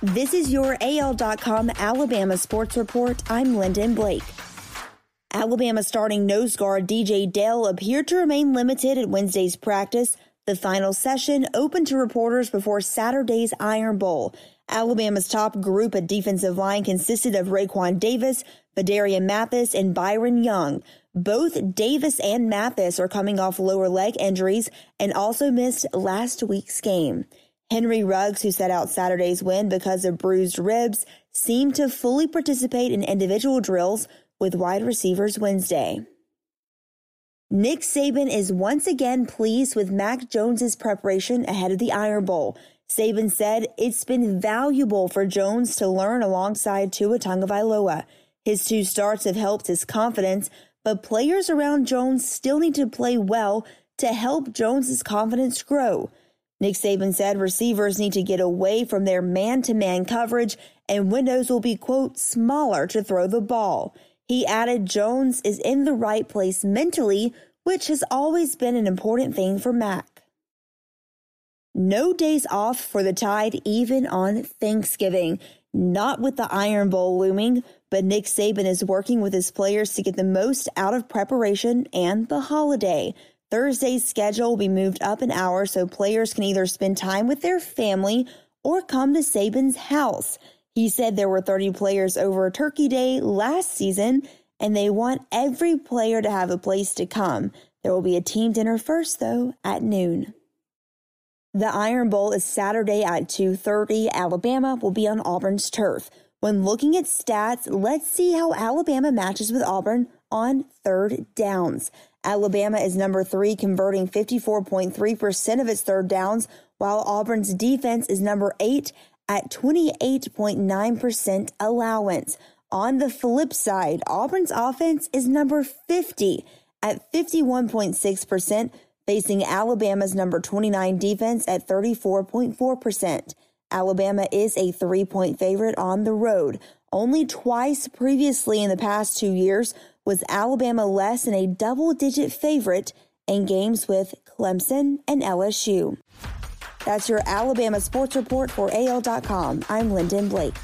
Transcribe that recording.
This is your AL.com Alabama Sports Report. I'm Lyndon Blake. Alabama starting nose guard DJ Dale appeared to remain limited at Wednesday's practice. The final session opened to reporters before Saturday's Iron Bowl. Alabama's top group at defensive line consisted of Raekwon Davis, Phidarian Mathis, and Byron Young. Both Davis and Mathis are coming off lower leg injuries and also missed last week's game. Henry Ruggs, who set out Saturday's win because of bruised ribs, seemed to fully participate in individual drills with wide receivers Wednesday. Nick Saban is once again pleased with Mac Jones's preparation ahead of the Iron Bowl. Saban said it's been valuable for Jones to learn alongside Tua Tagovailoa. His two starts have helped his confidence, but players around Jones still need to play well to help Jones's confidence grow. Nick Saban said receivers need to get away from their man to man coverage and windows will be, quote, smaller to throw the ball. He added Jones is in the right place mentally, which has always been an important thing for Mac. No days off for the Tide, even on Thanksgiving. Not with the Iron Bowl looming, but Nick Saban is working with his players to get the most out of preparation and the holiday. Thursday's schedule will be moved up an hour so players can either spend time with their family or come to Saban's house. He said there were 30 players over Turkey Day last season and they want every player to have a place to come. There will be a team dinner first though at noon. The Iron Bowl is Saturday at 2:30. Alabama will be on Auburn's turf. When looking at stats, let's see how Alabama matches with Auburn on third downs. Alabama is number three, converting 54.3% of its third downs, while Auburn's defense is number eight at 28.9% allowance. On the flip side, Auburn's offense is number 50 at 51.6%, facing Alabama's number 29 defense at 34.4%. Alabama is a three point favorite on the road. Only twice previously in the past two years was Alabama less than a double digit favorite in games with Clemson and LSU. That's your Alabama Sports Report for AL.com. I'm Lyndon Blake.